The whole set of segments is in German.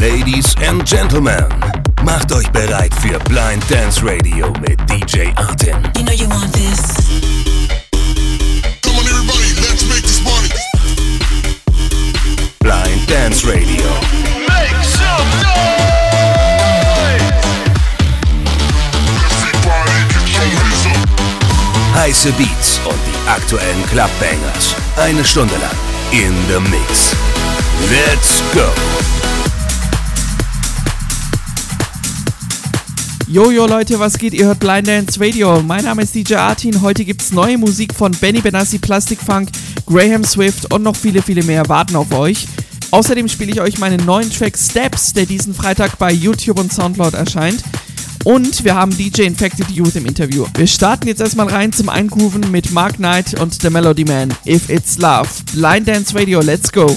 Ladies and Gentlemen, macht euch bereit für Blind Dance Radio mit DJ Artin. You know you want this. Come on, everybody, let's make this money. Blind Dance Radio. Make some noise! Heiße Beats und die aktuellen Clubbangers. Eine Stunde lang in the Mix. Let's go! Jojo Leute, was geht? Ihr hört Blind Dance Radio. Mein Name ist DJ Artin. Heute gibt's neue Musik von Benny Benassi, Plastic Funk, Graham Swift und noch viele, viele mehr warten auf euch. Außerdem spiele ich euch meinen neuen Track Steps, der diesen Freitag bei YouTube und Soundcloud erscheint. Und wir haben DJ Infected Youth im Interview. Wir starten jetzt erstmal rein zum Eingrooven mit Mark Knight und The Melody Man. If It's Love. Blind Dance Radio, let's go.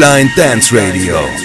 Hört Blind Dance Radio.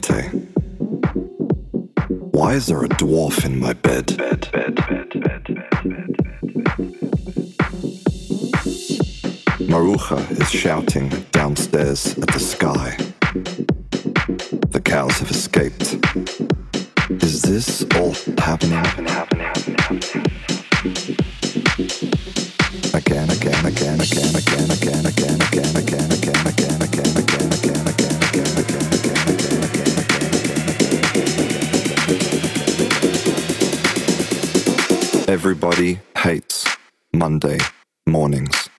Caliente. Why is there a dwarf in my bed? bed, bed, bed Maruja is shouting downstairs at the sky. The cows have escaped. Is this all happening? Everybody hates Monday mornings.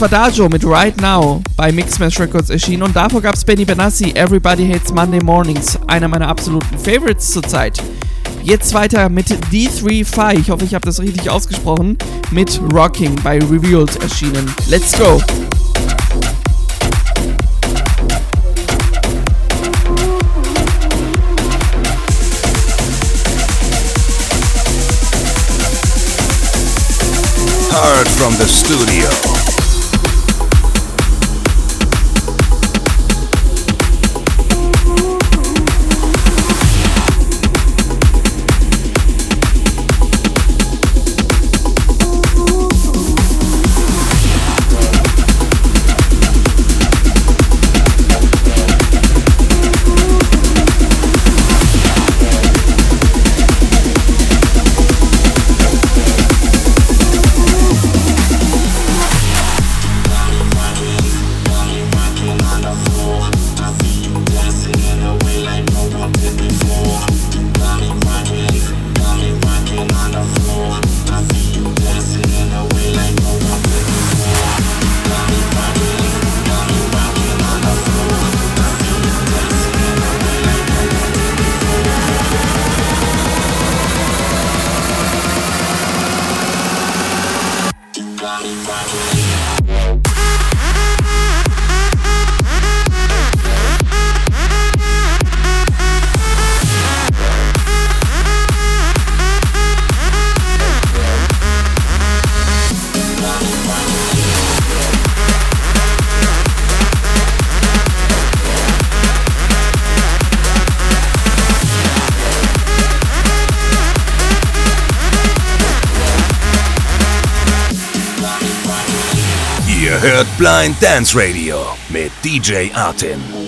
Das war Dajo mit Right Now bei Mixmash Records erschienen und davor gab es Benny Benassi, Everybody Hates Monday Mornings, einer meiner absoluten Favorites zurzeit. Jetzt weiter mit D3 Phi, ich hoffe ich habe das richtig ausgesprochen, mit Rocking bei Revealed erschienen. Let's go! Heard from the studio. Blind Dance Radio mit DJ Artin.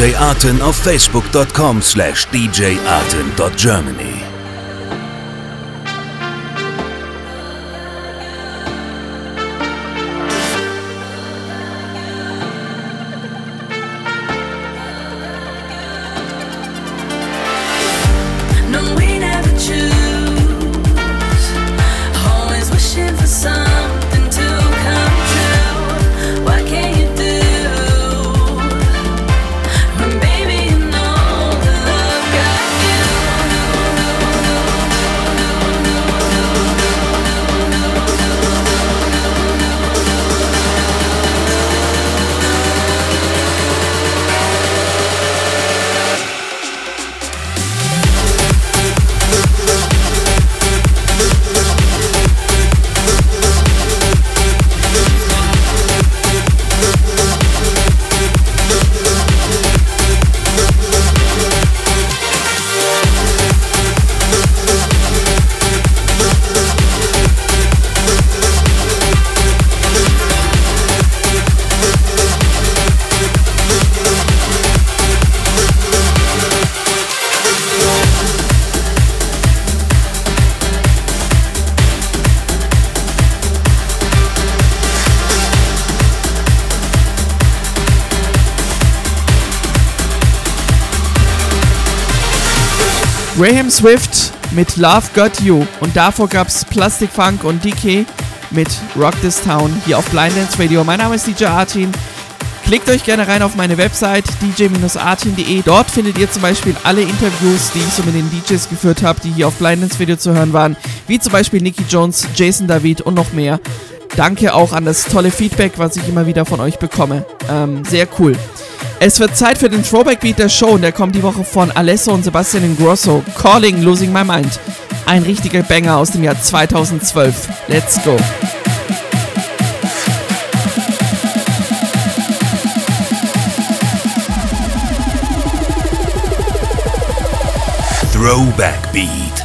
DJ Arten auf facebook.com slash djarten.germany. Graham Swift mit Love Got You und davor gab's Plastic Funk und DK mit Rock This Town hier auf Blind Dance Radio. Mein Name ist DJ Artin. Klickt euch gerne rein auf meine Website dj-artin.de. Dort findet ihr zum Beispiel alle Interviews, die ich so mit den DJs geführt habe, die hier auf Blind Dance Radio zu hören waren, wie zum Beispiel Nicky Jones, Jason David und noch mehr. Danke auch an das tolle Feedback, was ich immer wieder von euch bekomme. Ähm, sehr cool. Es wird Zeit für den Throwback Beat der Show und der kommt die Woche von Alesso und Sebastian Ingrosso. Calling, Losing My Mind. Ein richtiger Banger aus dem Jahr 2012. Let's go. Throwback Beat.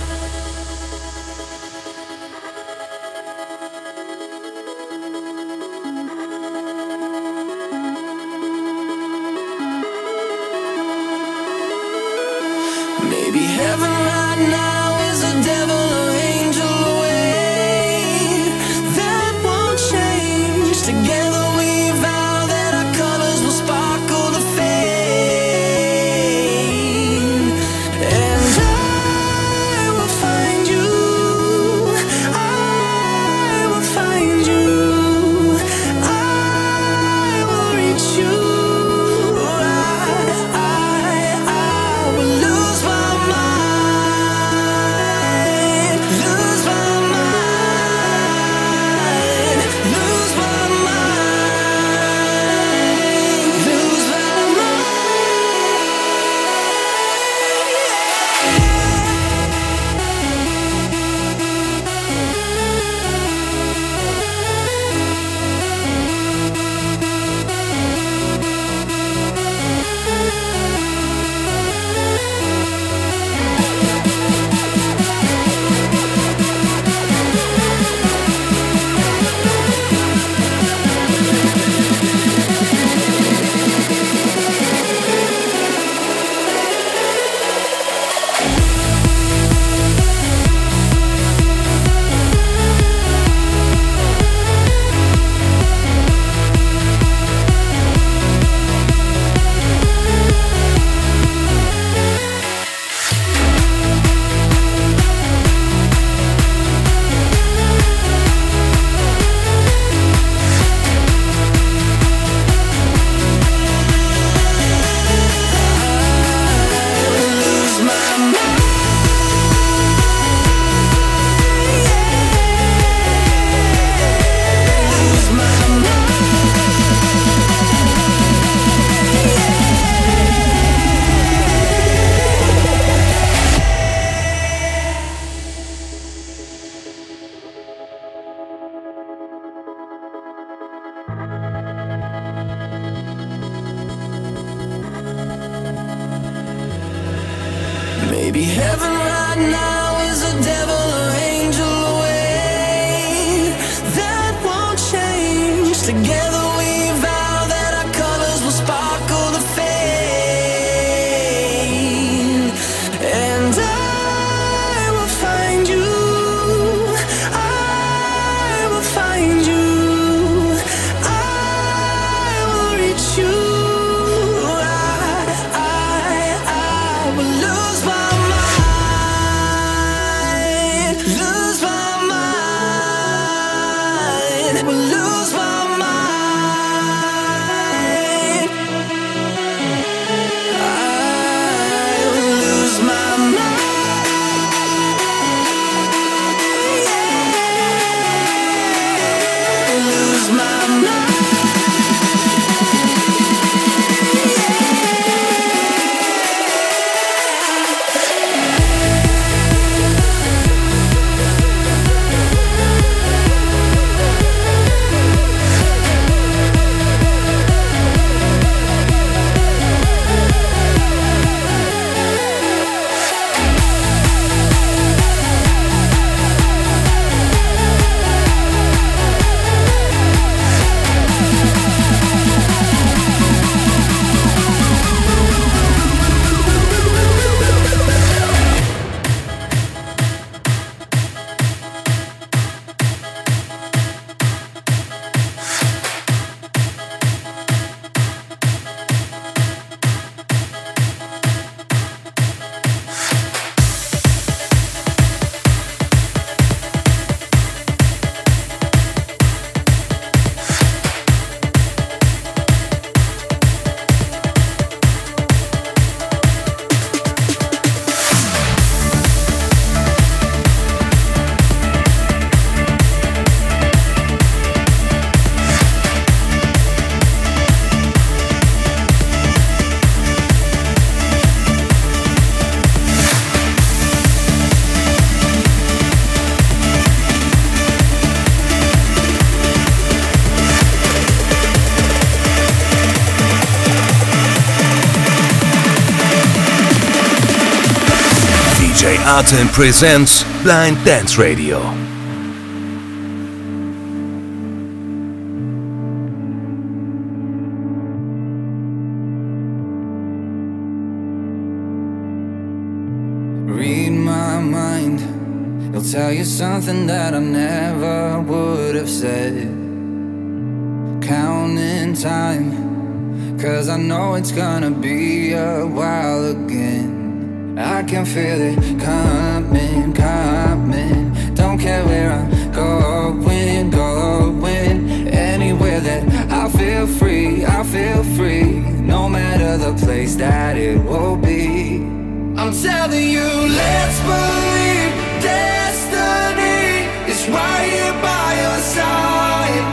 Lose my Artin presents Blind Dance Radio. Read my mind. He'll tell you something that I never would have said. Counting time. Cause I know it's gonna be a while again. I can feel it coming, coming. Don't care where I'm going, going. Anywhere that I feel free, I feel free. No matter the place that it will be. I'm telling you, let's believe destiny is right here by your side,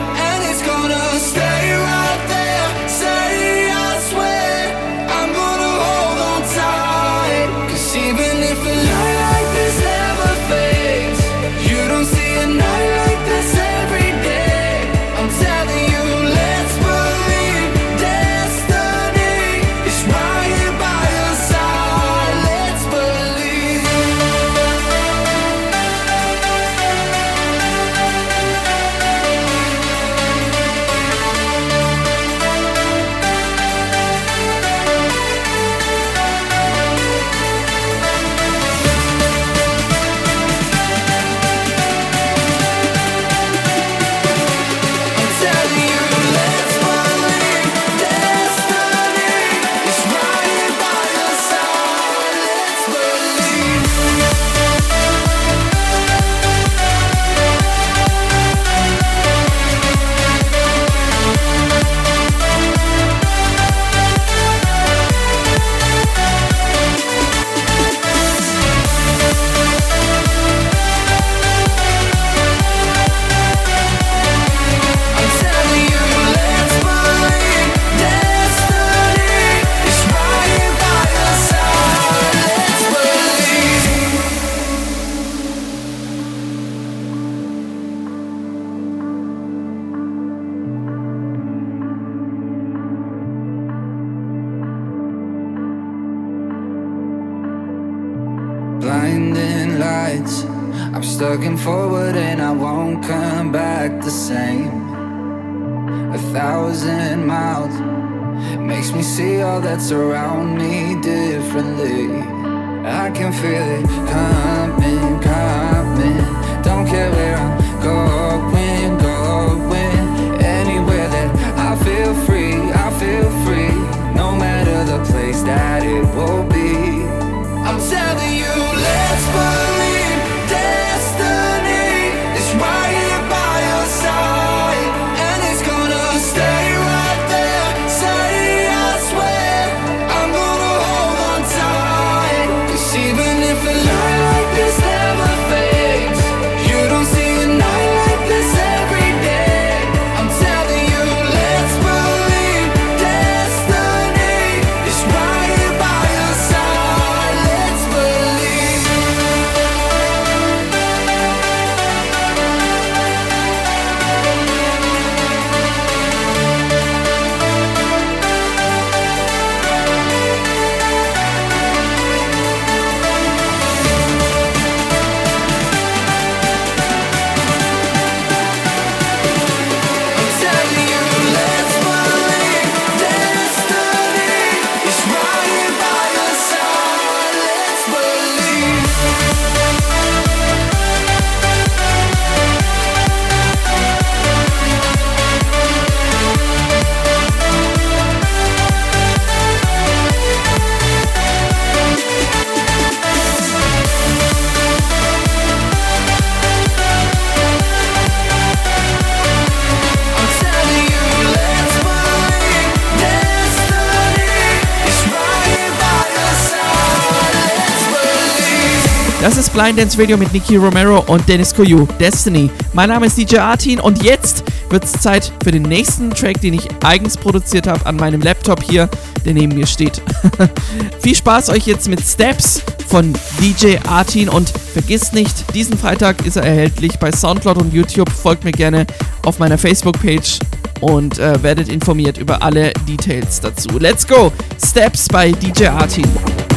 Blind Dance Radio mit Nicky Romero und Dennis Koyu. Destiny. Mein Name ist DJ Artin und jetzt wird es Zeit für den nächsten Track, den ich eigens produziert habe an meinem Laptop hier, der neben mir steht. Viel Spaß euch jetzt mit Steps von DJ Artin und vergisst nicht, diesen Freitag ist er erhältlich bei Soundcloud und YouTube. Folgt mir gerne auf meiner Facebook-Page und äh, werdet informiert über alle Details dazu. Let's go! Steps bei DJ Artin.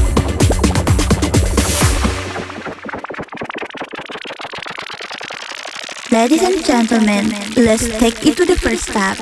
Ladies and gentlemen, let's take it to the first step.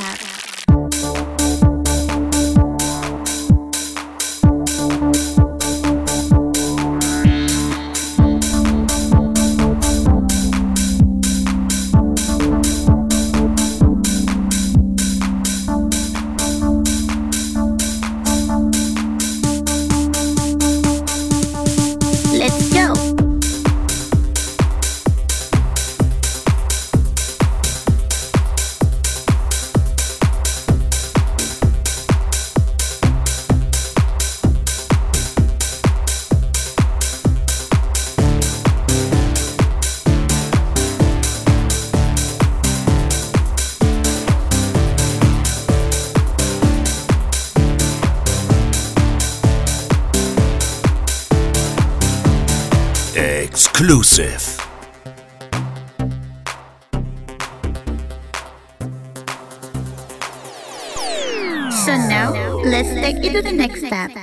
Exclusive. So now, let's take it to the next step.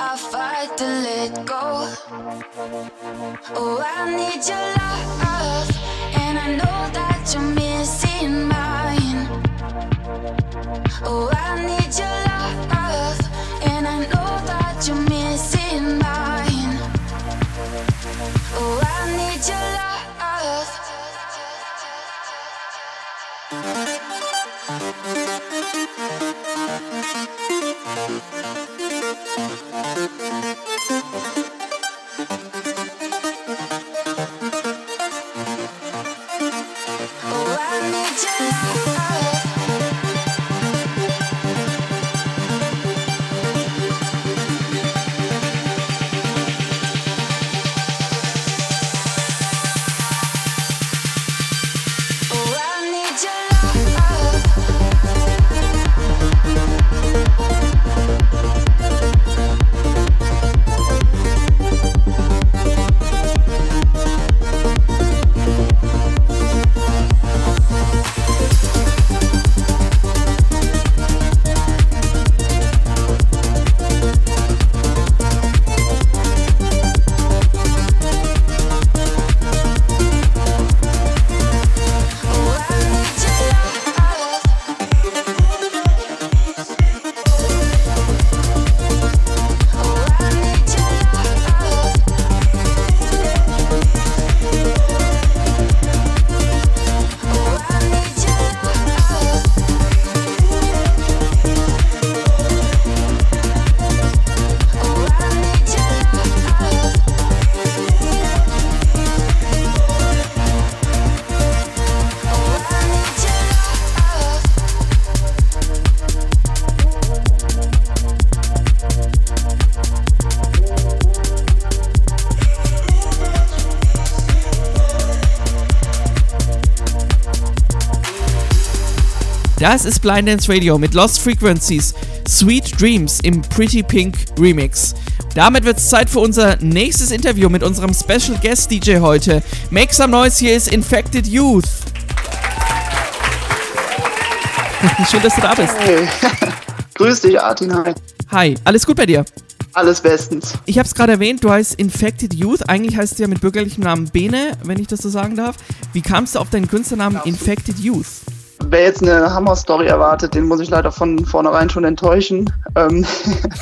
I fight to let go. Oh, I need your love. And I know that you're missing mine. Oh, I need your love. And I know that you're missing mine. Oh, I need your love. Thank Das ist Blind Dance Radio mit Lost Frequencies, Sweet Dreams im Pretty Pink Remix. Damit wird es Zeit für unser nächstes Interview mit unserem Special Guest DJ heute. Make some noise, hier ist Infected Youth. Schön, dass du da bist. Hey. Grüß dich, Artin. Hi. Hi, alles gut bei dir? Alles bestens. Ich habe es gerade erwähnt, du heißt Infected Youth. Eigentlich heißt du ja mit bürgerlichem Namen Bene, wenn ich das so sagen darf. Wie kamst du auf deinen Künstlernamen Infected Youth? Wer jetzt eine Hammer-Story erwartet, den muss ich leider von vornherein schon enttäuschen. Ähm,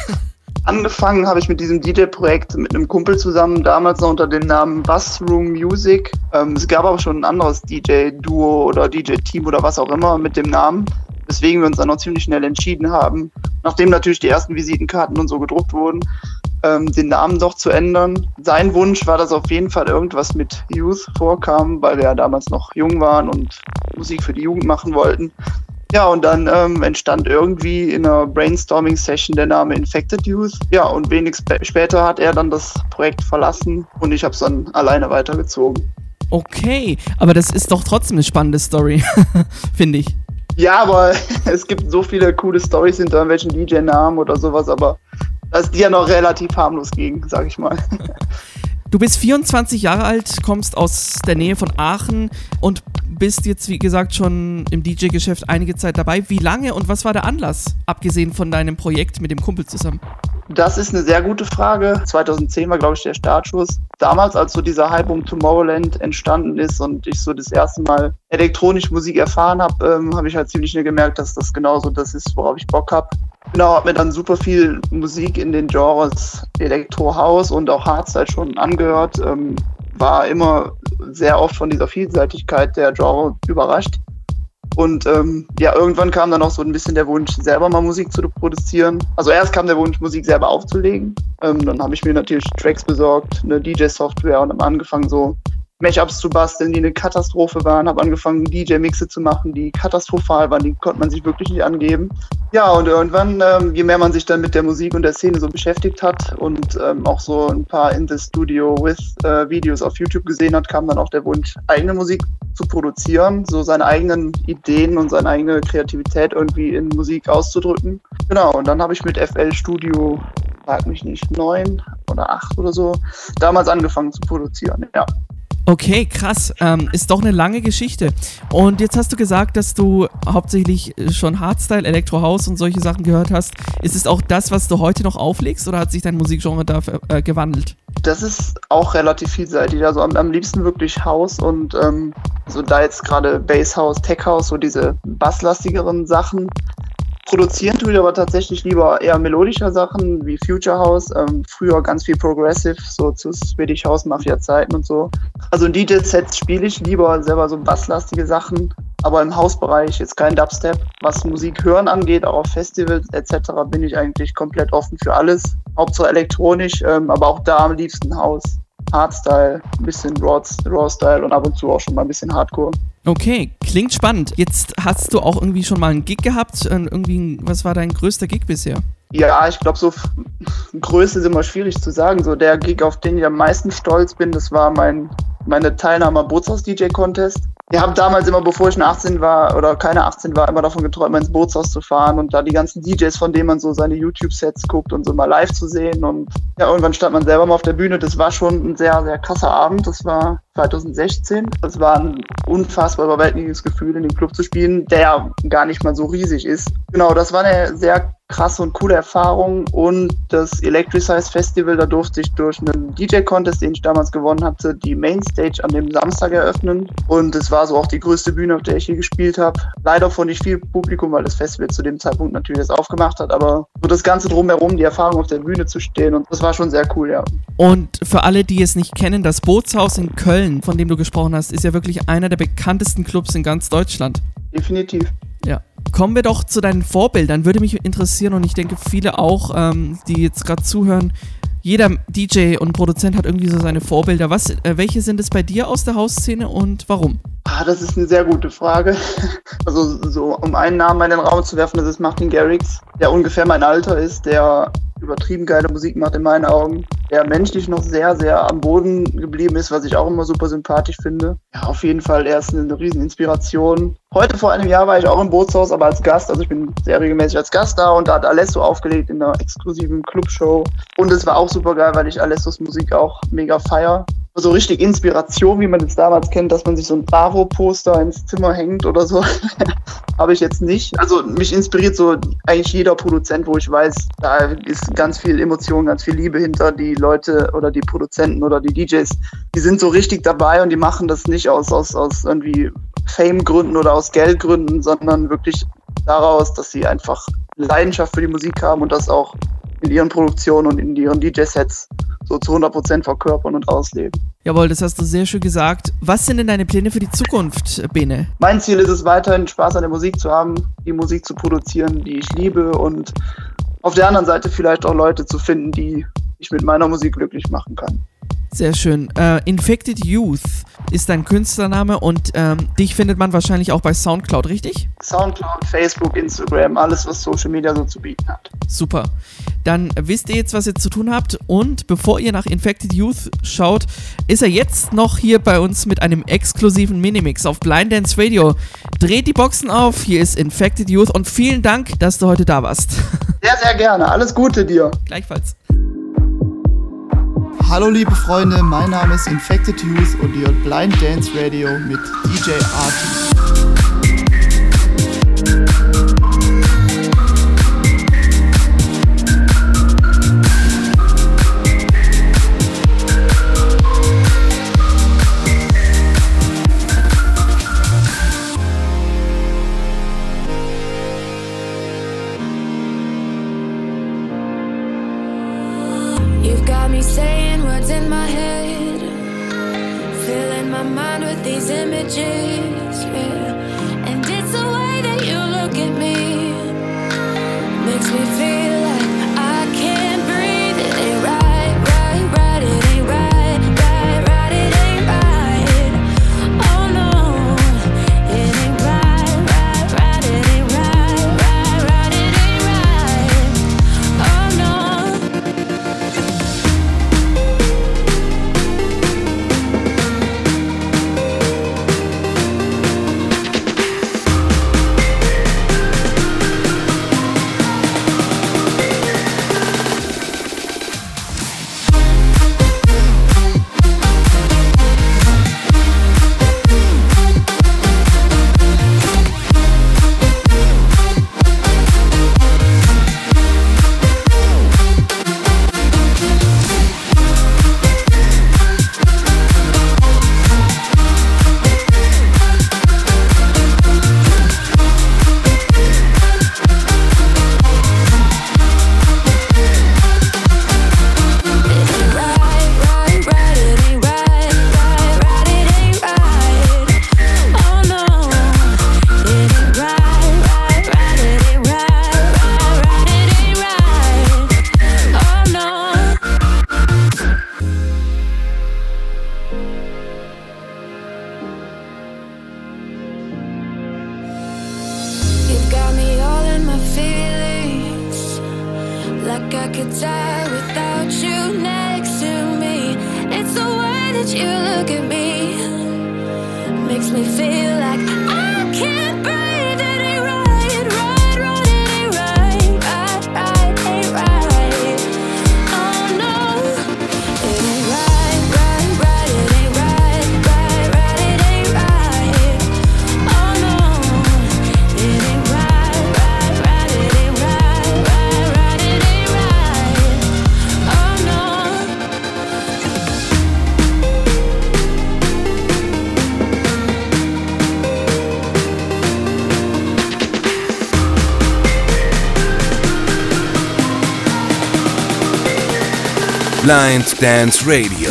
angefangen habe ich mit diesem DJ-Projekt mit einem Kumpel zusammen, damals noch unter dem Namen Bassroom Music. Ähm, es gab aber schon ein anderes DJ-Duo oder DJ-Team oder was auch immer mit dem Namen, weswegen wir uns dann noch ziemlich schnell entschieden haben, nachdem natürlich die ersten Visitenkarten und so gedruckt wurden, ähm, den Namen doch zu ändern. Sein Wunsch war, dass auf jeden Fall irgendwas mit Youth vorkam, weil wir ja damals noch jung waren und Musik für die Jugend machen wollten. Ja, und dann ähm, entstand irgendwie in einer Brainstorming-Session der Name Infected Youth. Ja, und wenig sp später hat er dann das Projekt verlassen und ich habe es dann alleine weitergezogen. Okay, aber das ist doch trotzdem eine spannende Story, finde ich. Ja, aber es gibt so viele coole Stories hinter irgendwelchen DJ-Namen oder sowas, aber da ist die ja noch relativ harmlos gegen, sag ich mal. Du bist 24 Jahre alt, kommst aus der Nähe von Aachen und bist jetzt, wie gesagt, schon im DJ-Geschäft einige Zeit dabei. Wie lange und was war der Anlass, abgesehen von deinem Projekt mit dem Kumpel zusammen? Das ist eine sehr gute Frage. 2010 war, glaube ich, der Startschuss. Damals, als so dieser Hype um Tomorrowland entstanden ist und ich so das erste Mal elektronische Musik erfahren habe, ähm, habe ich halt ziemlich schnell gemerkt, dass das genauso das ist, worauf ich Bock habe. Genau, habe mir dann super viel Musik in den Genres Elektro House und auch Hardstyle schon angehört. Ähm, war immer sehr oft von dieser Vielseitigkeit der Genre überrascht. Und ähm, ja, irgendwann kam dann auch so ein bisschen der Wunsch, selber mal Musik zu produzieren. Also erst kam der Wunsch, Musik selber aufzulegen. Ähm, dann habe ich mir natürlich Tracks besorgt, eine DJ-Software und habe angefangen, so Mashups zu basteln, die eine Katastrophe waren, habe angefangen, DJ-Mixe zu machen, die katastrophal waren, die konnte man sich wirklich nicht angeben. Ja, und irgendwann, ähm, je mehr man sich dann mit der Musik und der Szene so beschäftigt hat und ähm, auch so ein paar In the Studio with äh, Videos auf YouTube gesehen hat, kam dann auch der Wunsch, eigene Musik zu produzieren, so seine eigenen Ideen und seine eigene Kreativität irgendwie in Musik auszudrücken. Genau, und dann habe ich mit FL Studio, frag mich nicht, neun oder acht oder so, damals angefangen zu produzieren, ja. Okay, krass. Ähm, ist doch eine lange Geschichte. Und jetzt hast du gesagt, dass du hauptsächlich schon Hardstyle, Electro House und solche Sachen gehört hast. Ist es auch das, was du heute noch auflegst oder hat sich dein Musikgenre da äh, gewandelt? Das ist auch relativ vielseitig. Also am, am liebsten wirklich House und ähm, so da jetzt gerade Bass House, Tech House, so diese basslastigeren Sachen. Produzieren tue ich aber tatsächlich lieber eher melodischer Sachen wie Future House, ähm, früher ganz viel Progressive, so zu Swedish House Mafia Zeiten und so. Also in DJ-Sets spiele ich lieber selber so basslastige Sachen, aber im Hausbereich jetzt kein Dubstep. Was Musik hören angeht, auch auf Festivals etc., bin ich eigentlich komplett offen für alles. Hauptsache elektronisch, ähm, aber auch da am liebsten Haus. Hardstyle, ein bisschen Raw-Style und ab und zu auch schon mal ein bisschen Hardcore. Okay, klingt spannend. Jetzt hast du auch irgendwie schon mal einen Gig gehabt. Äh, irgendwie, was war dein größter Gig bisher? Ja, ich glaube, so Größe ist immer schwierig zu sagen. So der Gig, auf den ich am meisten stolz bin, das war mein, meine Teilnahme am Bootshaus-DJ-Contest. Wir haben damals immer, bevor ich 18 war oder keine 18 war, immer davon geträumt, mal ins Bootshaus zu fahren und da die ganzen DJs, von denen man so seine YouTube-Sets guckt und so mal live zu sehen. Und ja, irgendwann stand man selber mal auf der Bühne. Das war schon ein sehr, sehr krasser Abend. Das war 2016. Das war ein unfassbar überwältigendes Gefühl, in dem Club zu spielen, der gar nicht mal so riesig ist. Genau, das war eine sehr krasse und coole Erfahrung und das Electricize Festival, da durfte ich durch einen DJ-Contest, den ich damals gewonnen hatte, die Mainstage an dem Samstag eröffnen und es war so auch die größte Bühne, auf der ich hier gespielt habe. Leider von nicht viel Publikum, weil das Festival zu dem Zeitpunkt natürlich das aufgemacht hat, aber so das Ganze drumherum, die Erfahrung auf der Bühne zu stehen und das war schon sehr cool, ja. Und für alle, die es nicht kennen, das Bootshaus in Köln, von dem du gesprochen hast, ist ja wirklich einer der bekanntesten Clubs in ganz Deutschland. Definitiv. Ja. Kommen wir doch zu deinen Vorbildern. Würde mich interessieren und ich denke viele auch, ähm, die jetzt gerade zuhören. Jeder DJ und Produzent hat irgendwie so seine Vorbilder. Was, äh, welche sind es bei dir aus der Hausszene und warum? Ah, das ist eine sehr gute Frage. Also, so, um einen Namen in den Raum zu werfen, das ist Martin Garrix, der ungefähr mein Alter ist, der übertrieben geile Musik macht in meinen Augen, der menschlich noch sehr, sehr am Boden geblieben ist, was ich auch immer super sympathisch finde. Ja, auf jeden Fall, er ist eine riesen Inspiration. Heute vor einem Jahr war ich auch im Bootshaus, aber als Gast, also ich bin sehr regelmäßig als Gast da und da hat Alesso aufgelegt in einer exklusiven Clubshow. Und es war auch super geil, weil ich Alessos Musik auch mega feier so richtig Inspiration, wie man es damals kennt, dass man sich so ein Bravo-Poster ins Zimmer hängt oder so, habe ich jetzt nicht. Also mich inspiriert so eigentlich jeder Produzent, wo ich weiß, da ist ganz viel Emotion, ganz viel Liebe hinter. Die Leute oder die Produzenten oder die DJs, die sind so richtig dabei und die machen das nicht aus, aus, aus irgendwie Fame-Gründen oder aus Geldgründen, sondern wirklich daraus, dass sie einfach Leidenschaft für die Musik haben und das auch in ihren Produktionen und in ihren DJ-Sets so zu 100% verkörpern und ausleben. Jawohl, das hast du sehr schön gesagt. Was sind denn deine Pläne für die Zukunft, Bene? Mein Ziel ist es weiterhin, Spaß an der Musik zu haben, die Musik zu produzieren, die ich liebe und auf der anderen Seite vielleicht auch Leute zu finden, die ich mit meiner Musik glücklich machen kann. Sehr schön. Uh, Infected Youth ist dein Künstlername und ähm, dich findet man wahrscheinlich auch bei Soundcloud, richtig? Soundcloud, Facebook, Instagram, alles, was Social Media so zu bieten hat. Super. Dann wisst ihr jetzt, was ihr zu tun habt. Und bevor ihr nach Infected Youth schaut, ist er jetzt noch hier bei uns mit einem exklusiven Minimix auf Blind Dance Radio. Dreht die Boxen auf. Hier ist Infected Youth und vielen Dank, dass du heute da warst. Sehr, sehr gerne. Alles Gute dir. Gleichfalls. Hallo liebe Freunde, mein Name ist Infected Youth und ihr hört Blind Dance Radio mit DJ Artie. you Blind Dance Radio.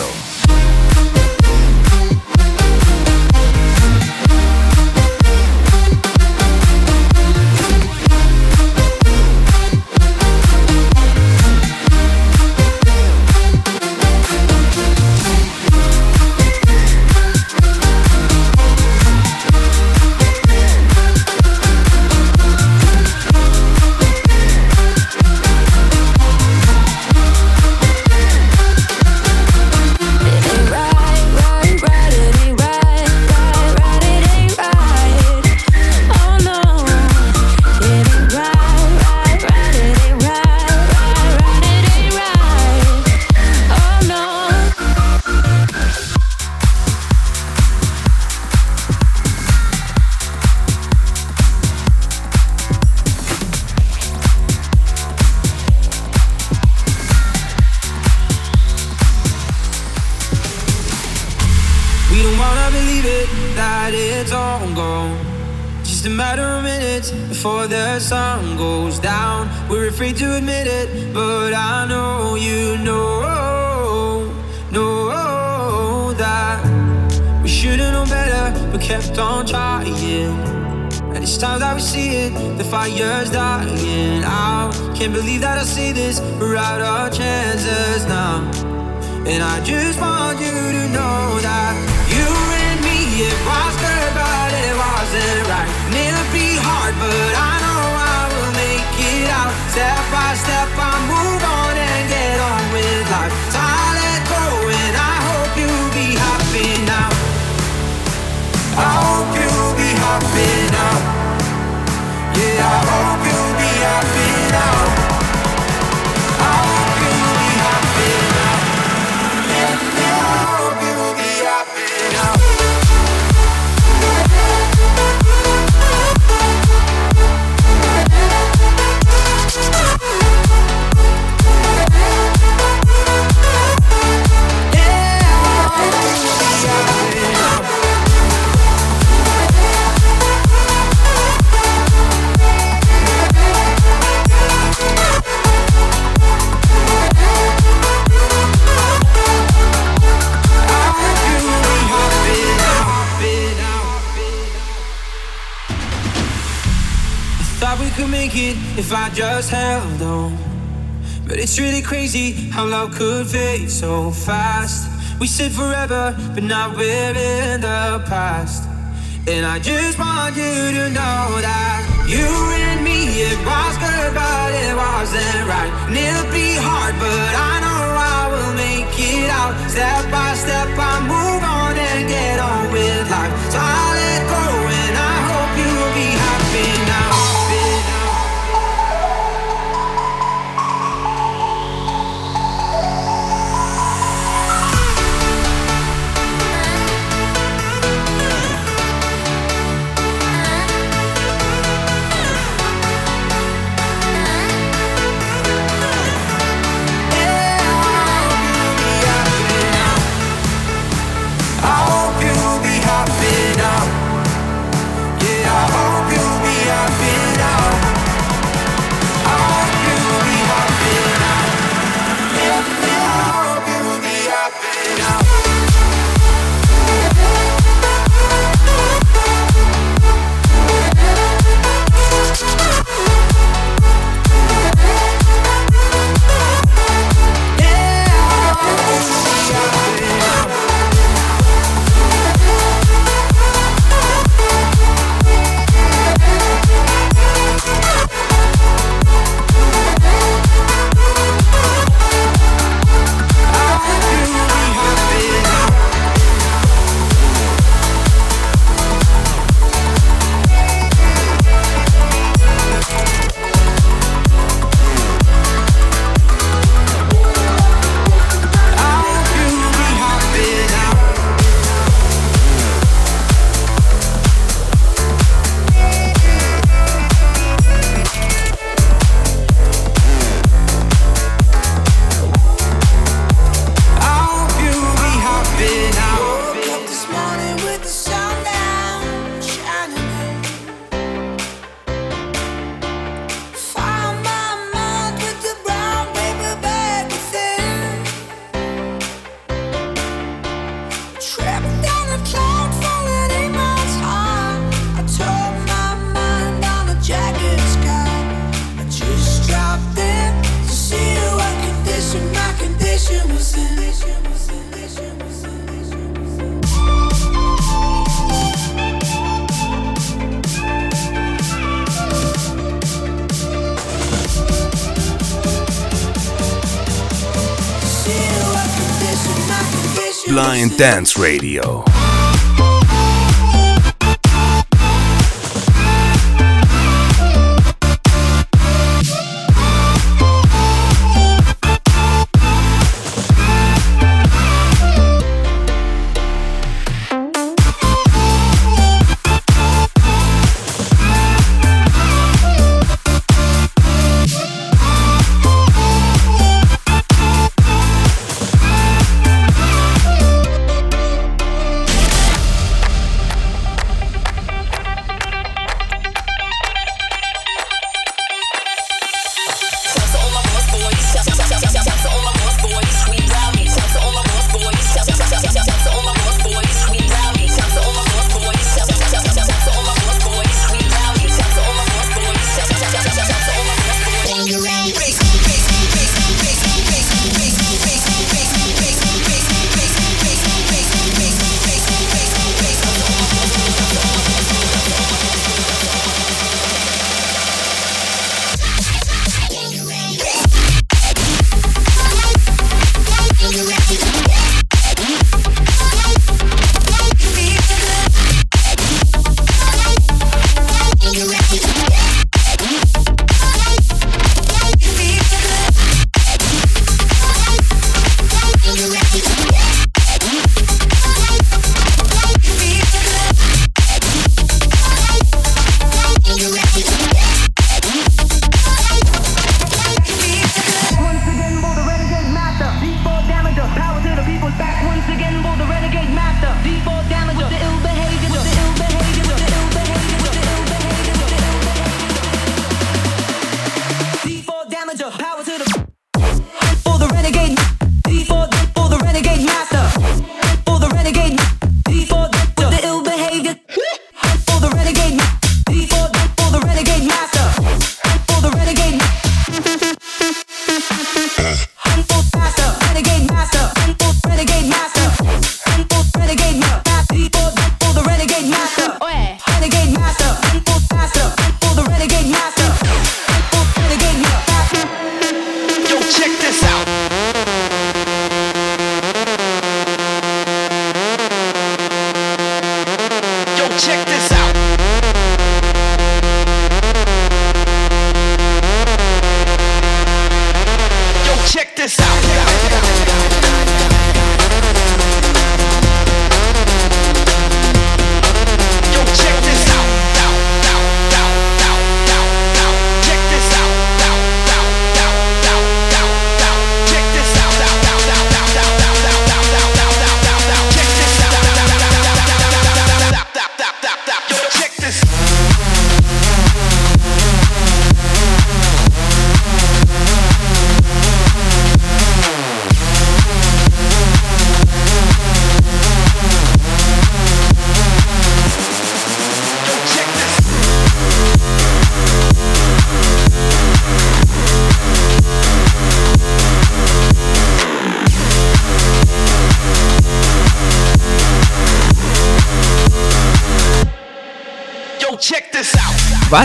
just held on. But it's really crazy how love could fade so fast. We said forever, but now we're in the past. And I just want you to know that you and me, it was good, but it wasn't right. And it'll be hard, but I know I will make it out. Step by step, I move on and get on with life. So I Radio.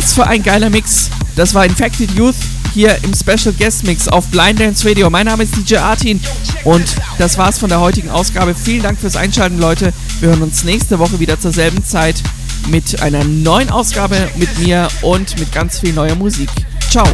Was für ein geiler Mix. Das war Infected Youth hier im Special Guest Mix auf Blind Dance Radio. Mein Name ist DJ Artin und das war's von der heutigen Ausgabe. Vielen Dank fürs Einschalten, Leute. Wir hören uns nächste Woche wieder zur selben Zeit mit einer neuen Ausgabe mit mir und mit ganz viel neuer Musik. Ciao.